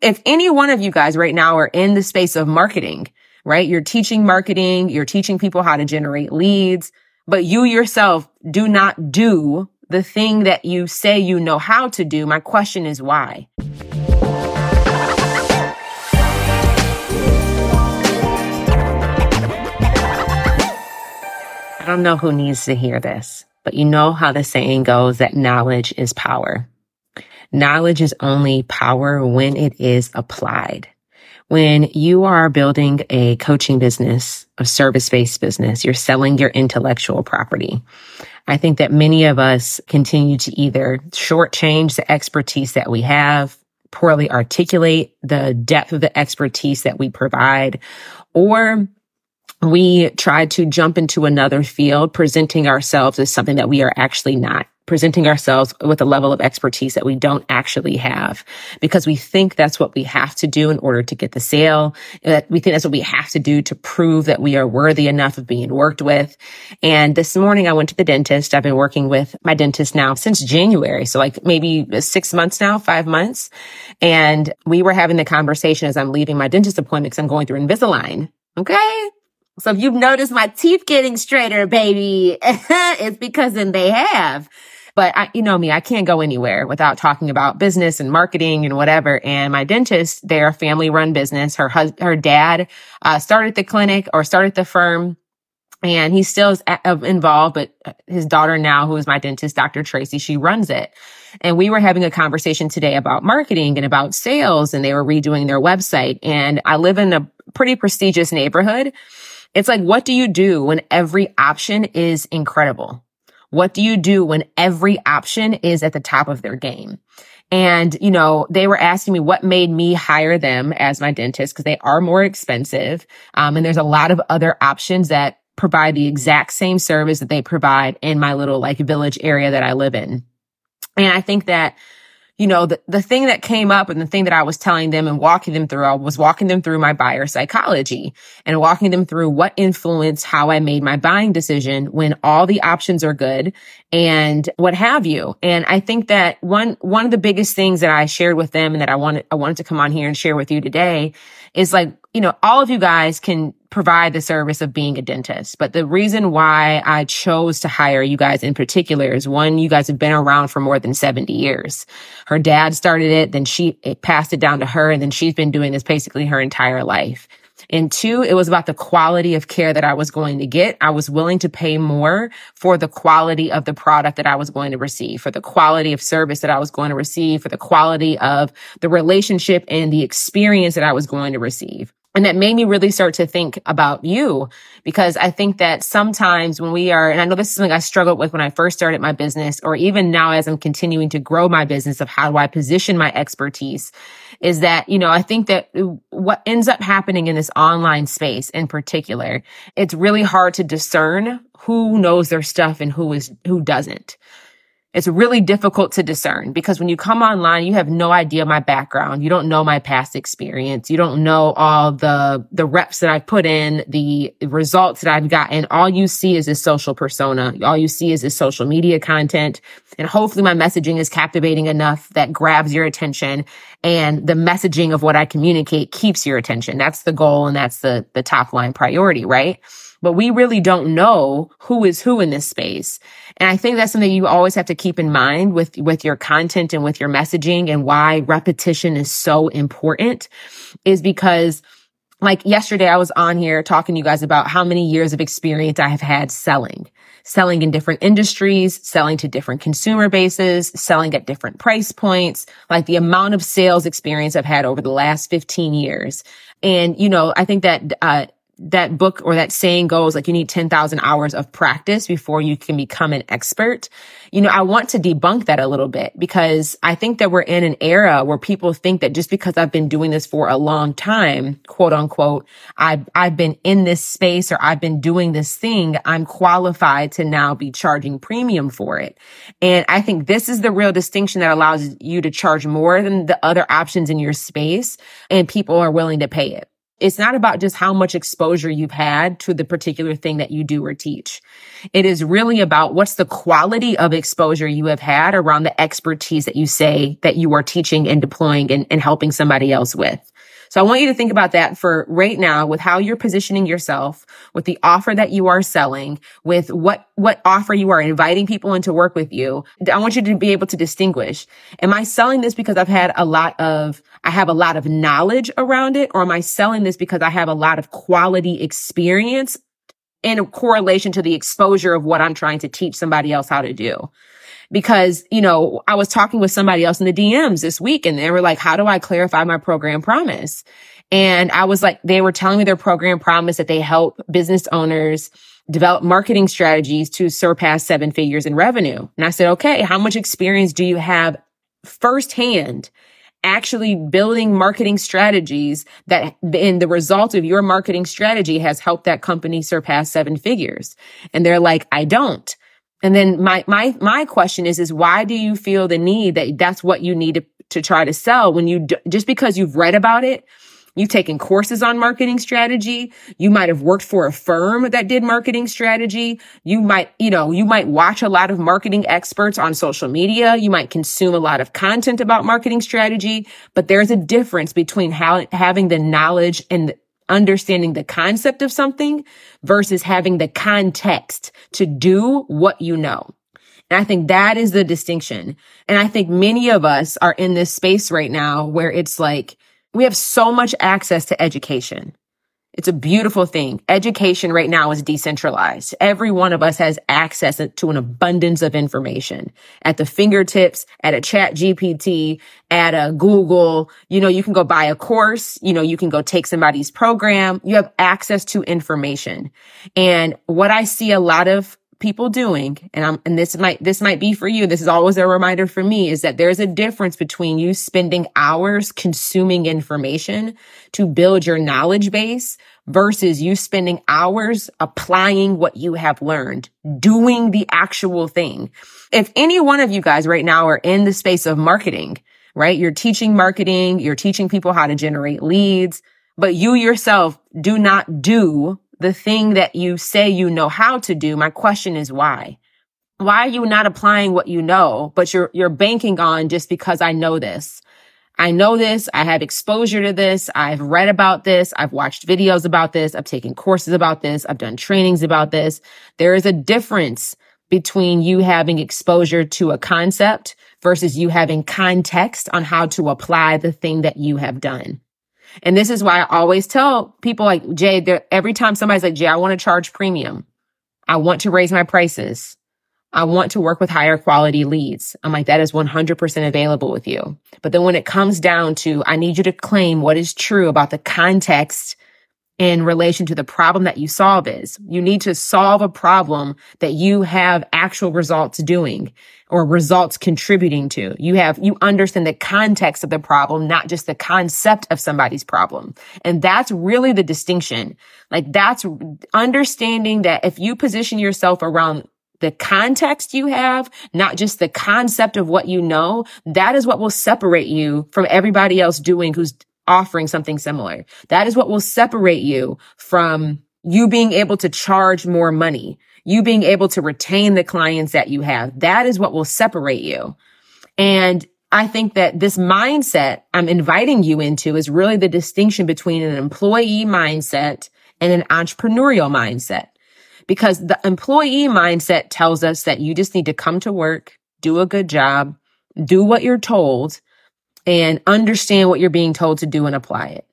If any one of you guys right now are in the space of marketing, right? You're teaching marketing, you're teaching people how to generate leads, but you yourself do not do the thing that you say you know how to do. My question is why? I don't know who needs to hear this, but you know how the saying goes that knowledge is power. Knowledge is only power when it is applied. When you are building a coaching business, a service based business, you're selling your intellectual property. I think that many of us continue to either shortchange the expertise that we have, poorly articulate the depth of the expertise that we provide, or we try to jump into another field, presenting ourselves as something that we are actually not presenting ourselves with a level of expertise that we don't actually have because we think that's what we have to do in order to get the sale. That we think that's what we have to do to prove that we are worthy enough of being worked with. And this morning I went to the dentist. I've been working with my dentist now since January. So like maybe six months now, five months. And we were having the conversation as I'm leaving my dentist appointment because I'm going through Invisalign. Okay. So if you've noticed my teeth getting straighter, baby, it's because then they have. But I, you know me, I can't go anywhere without talking about business and marketing and whatever. And my dentist, they're a family run business. Her husband, her dad, uh, started the clinic or started the firm and he still is involved, but his daughter now, who is my dentist, Dr. Tracy, she runs it. And we were having a conversation today about marketing and about sales and they were redoing their website. And I live in a pretty prestigious neighborhood. It's like, what do you do when every option is incredible? What do you do when every option is at the top of their game? And, you know, they were asking me what made me hire them as my dentist because they are more expensive. Um, and there's a lot of other options that provide the exact same service that they provide in my little like village area that I live in. And I think that you know, the, the thing that came up and the thing that I was telling them and walking them through, I was walking them through my buyer psychology and walking them through what influenced how I made my buying decision when all the options are good and what have you. And I think that one, one of the biggest things that I shared with them and that I wanted, I wanted to come on here and share with you today is like, you know, all of you guys can provide the service of being a dentist. But the reason why I chose to hire you guys in particular is one, you guys have been around for more than 70 years. Her dad started it, then she it passed it down to her, and then she's been doing this basically her entire life. And two, it was about the quality of care that I was going to get. I was willing to pay more for the quality of the product that I was going to receive, for the quality of service that I was going to receive, for the quality of the relationship and the experience that I was going to receive. And that made me really start to think about you because I think that sometimes when we are, and I know this is something I struggled with when I first started my business, or even now as I'm continuing to grow my business of how do I position my expertise is that, you know, I think that what ends up happening in this online space in particular, it's really hard to discern who knows their stuff and who is, who doesn't it's really difficult to discern because when you come online, you have no idea my background. You don't know my past experience. You don't know all the, the reps that I've put in, the results that I've gotten. All you see is this social persona. All you see is this social media content. And hopefully my messaging is captivating enough that grabs your attention and the messaging of what I communicate keeps your attention. That's the goal. And that's the, the top line priority, right? But we really don't know who is who in this space. And I think that's something you always have to keep in mind with, with your content and with your messaging and why repetition is so important is because like yesterday I was on here talking to you guys about how many years of experience I have had selling, selling in different industries, selling to different consumer bases, selling at different price points, like the amount of sales experience I've had over the last 15 years. And, you know, I think that, uh, that book or that saying goes like you need 10,000 hours of practice before you can become an expert. You know, I want to debunk that a little bit because I think that we're in an era where people think that just because I've been doing this for a long time, quote unquote, I've, I've been in this space or I've been doing this thing, I'm qualified to now be charging premium for it. And I think this is the real distinction that allows you to charge more than the other options in your space and people are willing to pay it. It's not about just how much exposure you've had to the particular thing that you do or teach. It is really about what's the quality of exposure you have had around the expertise that you say that you are teaching and deploying and, and helping somebody else with. So I want you to think about that for right now with how you're positioning yourself, with the offer that you are selling, with what, what offer you are inviting people into work with you. I want you to be able to distinguish. Am I selling this because I've had a lot of, I have a lot of knowledge around it, or am I selling this because I have a lot of quality experience in correlation to the exposure of what I'm trying to teach somebody else how to do? Because, you know, I was talking with somebody else in the DMs this week and they were like, how do I clarify my program promise? And I was like, they were telling me their program promise that they help business owners develop marketing strategies to surpass seven figures in revenue. And I said, okay, how much experience do you have firsthand actually building marketing strategies that in the result of your marketing strategy has helped that company surpass seven figures? And they're like, I don't. And then my, my, my question is, is why do you feel the need that that's what you need to, to try to sell when you, just because you've read about it, you've taken courses on marketing strategy. You might have worked for a firm that did marketing strategy. You might, you know, you might watch a lot of marketing experts on social media. You might consume a lot of content about marketing strategy, but there's a difference between how, having the knowledge and understanding the concept of something versus having the context to do what you know. And I think that is the distinction. And I think many of us are in this space right now where it's like we have so much access to education. It's a beautiful thing. Education right now is decentralized. Every one of us has access to an abundance of information at the fingertips, at a ChatGPT, at a Google. You know, you can go buy a course. You know, you can go take somebody's program. You have access to information. And what I see a lot of people doing, and I'm, and this might, this might be for you. This is always a reminder for me is that there's a difference between you spending hours consuming information to build your knowledge base versus you spending hours applying what you have learned, doing the actual thing. If any one of you guys right now are in the space of marketing, right? You're teaching marketing, you're teaching people how to generate leads, but you yourself do not do the thing that you say you know how to do. My question is why? Why are you not applying what you know, but you're, you're banking on just because I know this? I know this. I have exposure to this. I've read about this. I've watched videos about this. I've taken courses about this. I've done trainings about this. There is a difference between you having exposure to a concept versus you having context on how to apply the thing that you have done. And this is why I always tell people like Jay, every time somebody's like, Jay, I want to charge premium. I want to raise my prices. I want to work with higher quality leads. I'm like, that is 100% available with you. But then when it comes down to, I need you to claim what is true about the context in relation to the problem that you solve is. You need to solve a problem that you have actual results doing or results contributing to. You have, you understand the context of the problem, not just the concept of somebody's problem. And that's really the distinction. Like that's understanding that if you position yourself around the context you have, not just the concept of what you know, that is what will separate you from everybody else doing who's offering something similar. That is what will separate you from you being able to charge more money, you being able to retain the clients that you have. That is what will separate you. And I think that this mindset I'm inviting you into is really the distinction between an employee mindset and an entrepreneurial mindset. Because the employee mindset tells us that you just need to come to work, do a good job, do what you're told, and understand what you're being told to do and apply it.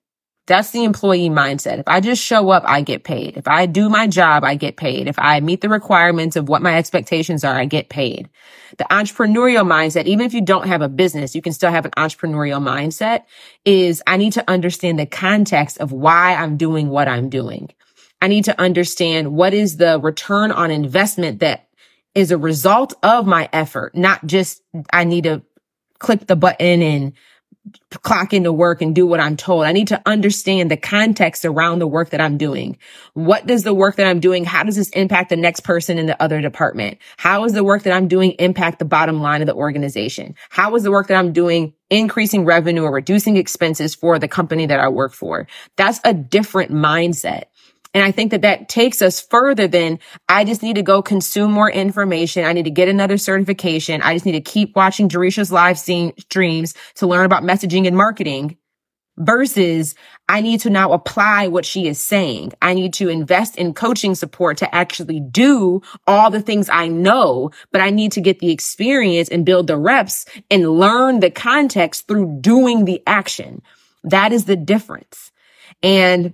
That's the employee mindset. If I just show up, I get paid. If I do my job, I get paid. If I meet the requirements of what my expectations are, I get paid. The entrepreneurial mindset, even if you don't have a business, you can still have an entrepreneurial mindset is I need to understand the context of why I'm doing what I'm doing. I need to understand what is the return on investment that is a result of my effort, not just I need to click the button and clock into work and do what I'm told. I need to understand the context around the work that I'm doing. What does the work that I'm doing, how does this impact the next person in the other department? How is the work that I'm doing impact the bottom line of the organization? How is the work that I'm doing increasing revenue or reducing expenses for the company that I work for? That's a different mindset. And I think that that takes us further than I just need to go consume more information. I need to get another certification. I just need to keep watching Jereshia's live streams to learn about messaging and marketing versus I need to now apply what she is saying. I need to invest in coaching support to actually do all the things I know, but I need to get the experience and build the reps and learn the context through doing the action. That is the difference. And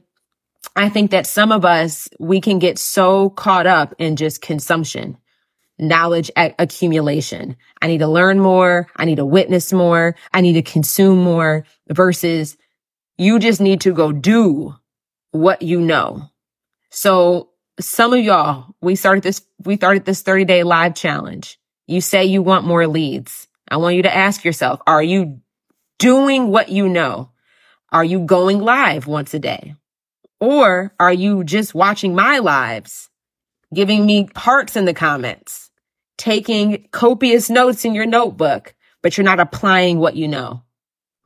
I think that some of us, we can get so caught up in just consumption, knowledge accumulation. I need to learn more. I need to witness more. I need to consume more versus you just need to go do what you know. So some of y'all, we started this, we started this 30 day live challenge. You say you want more leads. I want you to ask yourself, are you doing what you know? Are you going live once a day? Or are you just watching my lives, giving me hearts in the comments, taking copious notes in your notebook, but you're not applying what you know?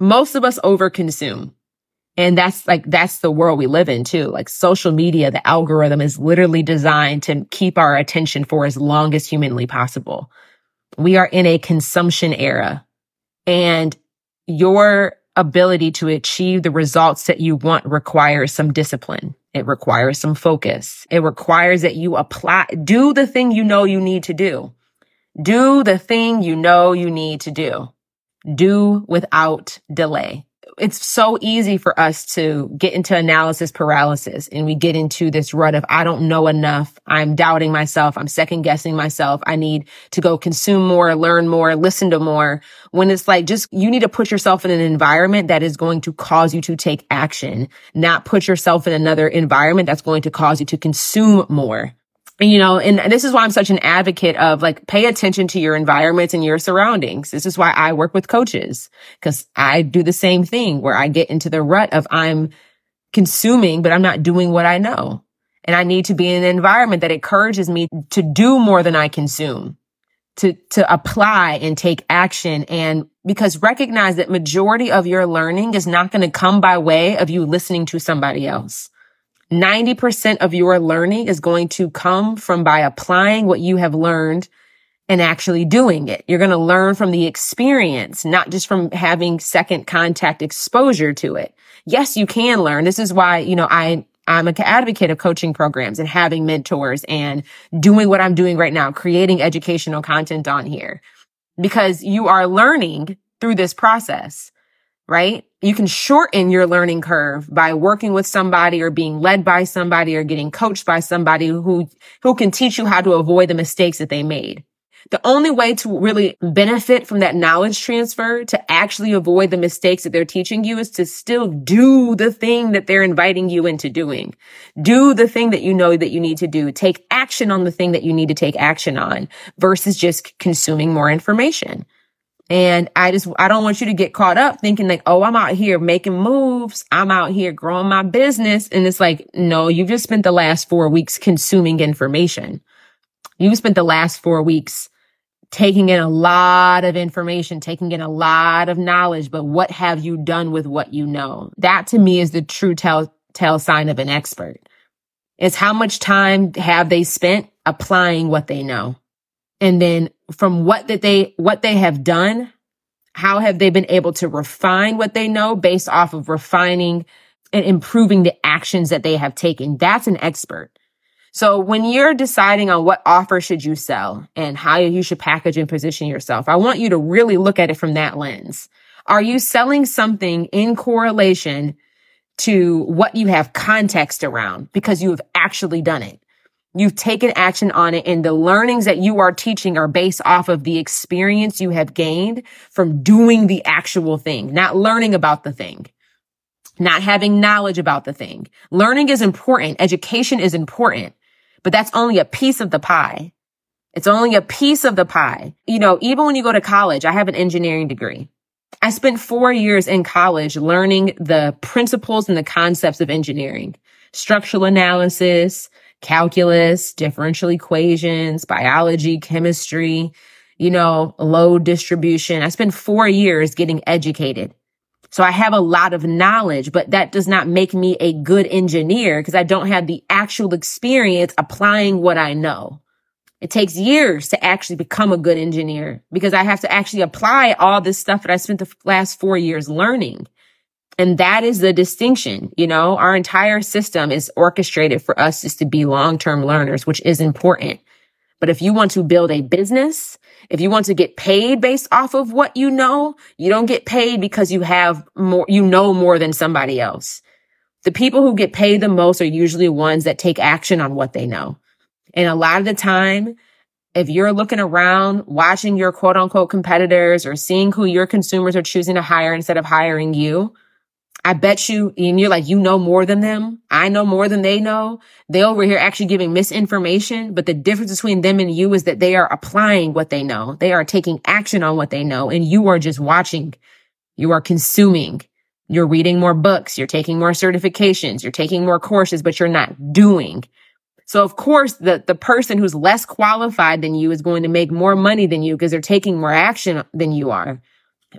Most of us overconsume. And that's like, that's the world we live in too. Like social media, the algorithm is literally designed to keep our attention for as long as humanly possible. We are in a consumption era and your ability to achieve the results that you want requires some discipline. It requires some focus. It requires that you apply, do the thing you know you need to do. Do the thing you know you need to do. Do without delay it's so easy for us to get into analysis paralysis and we get into this rut of, I don't know enough. I'm doubting myself. I'm second guessing myself. I need to go consume more, learn more, listen to more. When it's like, just, you need to put yourself in an environment that is going to cause you to take action, not put yourself in another environment that's going to cause you to consume more you know, and this is why I'm such an advocate of like pay attention to your environments and your surroundings. This is why I work with coaches because I do the same thing where I get into the rut of I'm consuming, but I'm not doing what I know. And I need to be in an environment that encourages me to do more than I consume, to, to apply and take action. And because recognize that majority of your learning is not going to come by way of you listening to somebody else. 90% of your learning is going to come from by applying what you have learned and actually doing it. You're going to learn from the experience, not just from having second contact exposure to it. Yes, you can learn. This is why, you know, I, I'm an advocate of coaching programs and having mentors and doing what I'm doing right now, creating educational content on here because you are learning through this process right? You can shorten your learning curve by working with somebody or being led by somebody or getting coached by somebody who, who can teach you how to avoid the mistakes that they made. The only way to really benefit from that knowledge transfer to actually avoid the mistakes that they're teaching you is to still do the thing that they're inviting you into doing. Do the thing that you know that you need to do. Take action on the thing that you need to take action on versus just consuming more information. And I just, I don't want you to get caught up thinking like, oh, I'm out here making moves. I'm out here growing my business. And it's like, no, you've just spent the last four weeks consuming information. You've spent the last four weeks taking in a lot of information, taking in a lot of knowledge, but what have you done with what you know? That to me is the true tell, tell sign of an expert. Is how much time have they spent applying what they know? And then from what that they, what they have done, how have they been able to refine what they know based off of refining and improving the actions that they have taken? That's an expert. So when you're deciding on what offer should you sell and how you should package and position yourself, I want you to really look at it from that lens. Are you selling something in correlation to what you have context around because you have actually done it? You've taken action on it and the learnings that you are teaching are based off of the experience you have gained from doing the actual thing, not learning about the thing, not having knowledge about the thing. Learning is important. Education is important, but that's only a piece of the pie. It's only a piece of the pie. You know, even when you go to college, I have an engineering degree. I spent four years in college learning the principles and the concepts of engineering, structural analysis, calculus, differential equations, biology, chemistry, you know, load distribution. I spent four years getting educated. So I have a lot of knowledge, but that does not make me a good engineer because I don't have the actual experience applying what I know. It takes years to actually become a good engineer because I have to actually apply all this stuff that I spent the last four years learning. And that is the distinction. You know, our entire system is orchestrated for us just to be long-term learners, which is important. But if you want to build a business, if you want to get paid based off of what you know, you don't get paid because you have more, you know more than somebody else. The people who get paid the most are usually ones that take action on what they know. And a lot of the time, if you're looking around, watching your quote unquote competitors or seeing who your consumers are choosing to hire instead of hiring you, I bet you, and you're like, you know more than them. I know more than they know. They over here actually giving misinformation. But the difference between them and you is that they are applying what they know. They are taking action on what they know. And you are just watching. You are consuming. You're reading more books. You're taking more certifications. You're taking more courses, but you're not doing. So of course, the, the person who's less qualified than you is going to make more money than you because they're taking more action than you are.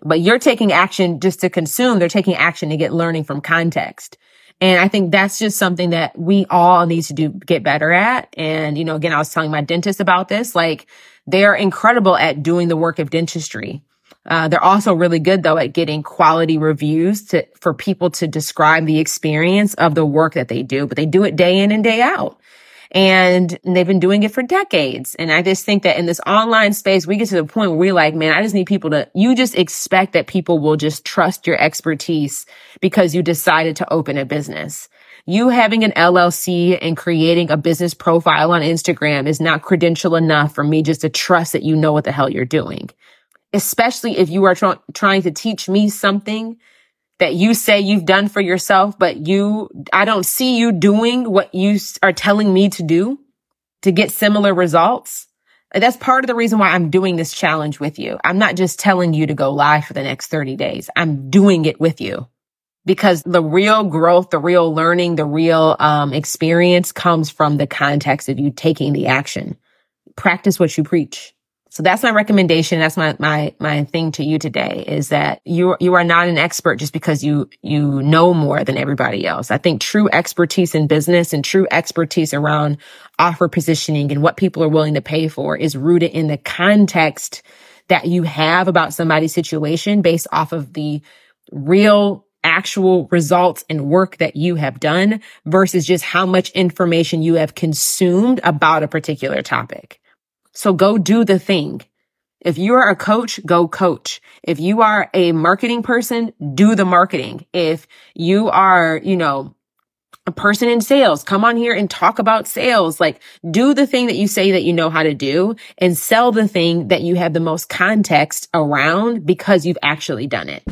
But you're taking action just to consume. They're taking action to get learning from context. And I think that's just something that we all need to do, get better at. And, you know, again, I was telling my dentist about this, like they're incredible at doing the work of dentistry. Uh, they're also really good though at getting quality reviews to, for people to describe the experience of the work that they do, but they do it day in and day out and they've been doing it for decades. And I just think that in this online space, we get to the point where we're like, man, I just need people to, you just expect that people will just trust your expertise because you decided to open a business. You having an LLC and creating a business profile on Instagram is not credential enough for me just to trust that you know what the hell you're doing. Especially if you are tr- trying to teach me something that you say you've done for yourself, but you, I don't see you doing what you are telling me to do to get similar results. That's part of the reason why I'm doing this challenge with you. I'm not just telling you to go live for the next 30 days. I'm doing it with you because the real growth, the real learning, the real um, experience comes from the context of you taking the action. Practice what you preach. So that's my recommendation. That's my, my, my thing to you today is that you, you are not an expert just because you, you know more than everybody else. I think true expertise in business and true expertise around offer positioning and what people are willing to pay for is rooted in the context that you have about somebody's situation based off of the real actual results and work that you have done versus just how much information you have consumed about a particular topic. So go do the thing. If you are a coach, go coach. If you are a marketing person, do the marketing. If you are, you know, a person in sales, come on here and talk about sales. Like do the thing that you say that you know how to do and sell the thing that you have the most context around because you've actually done it.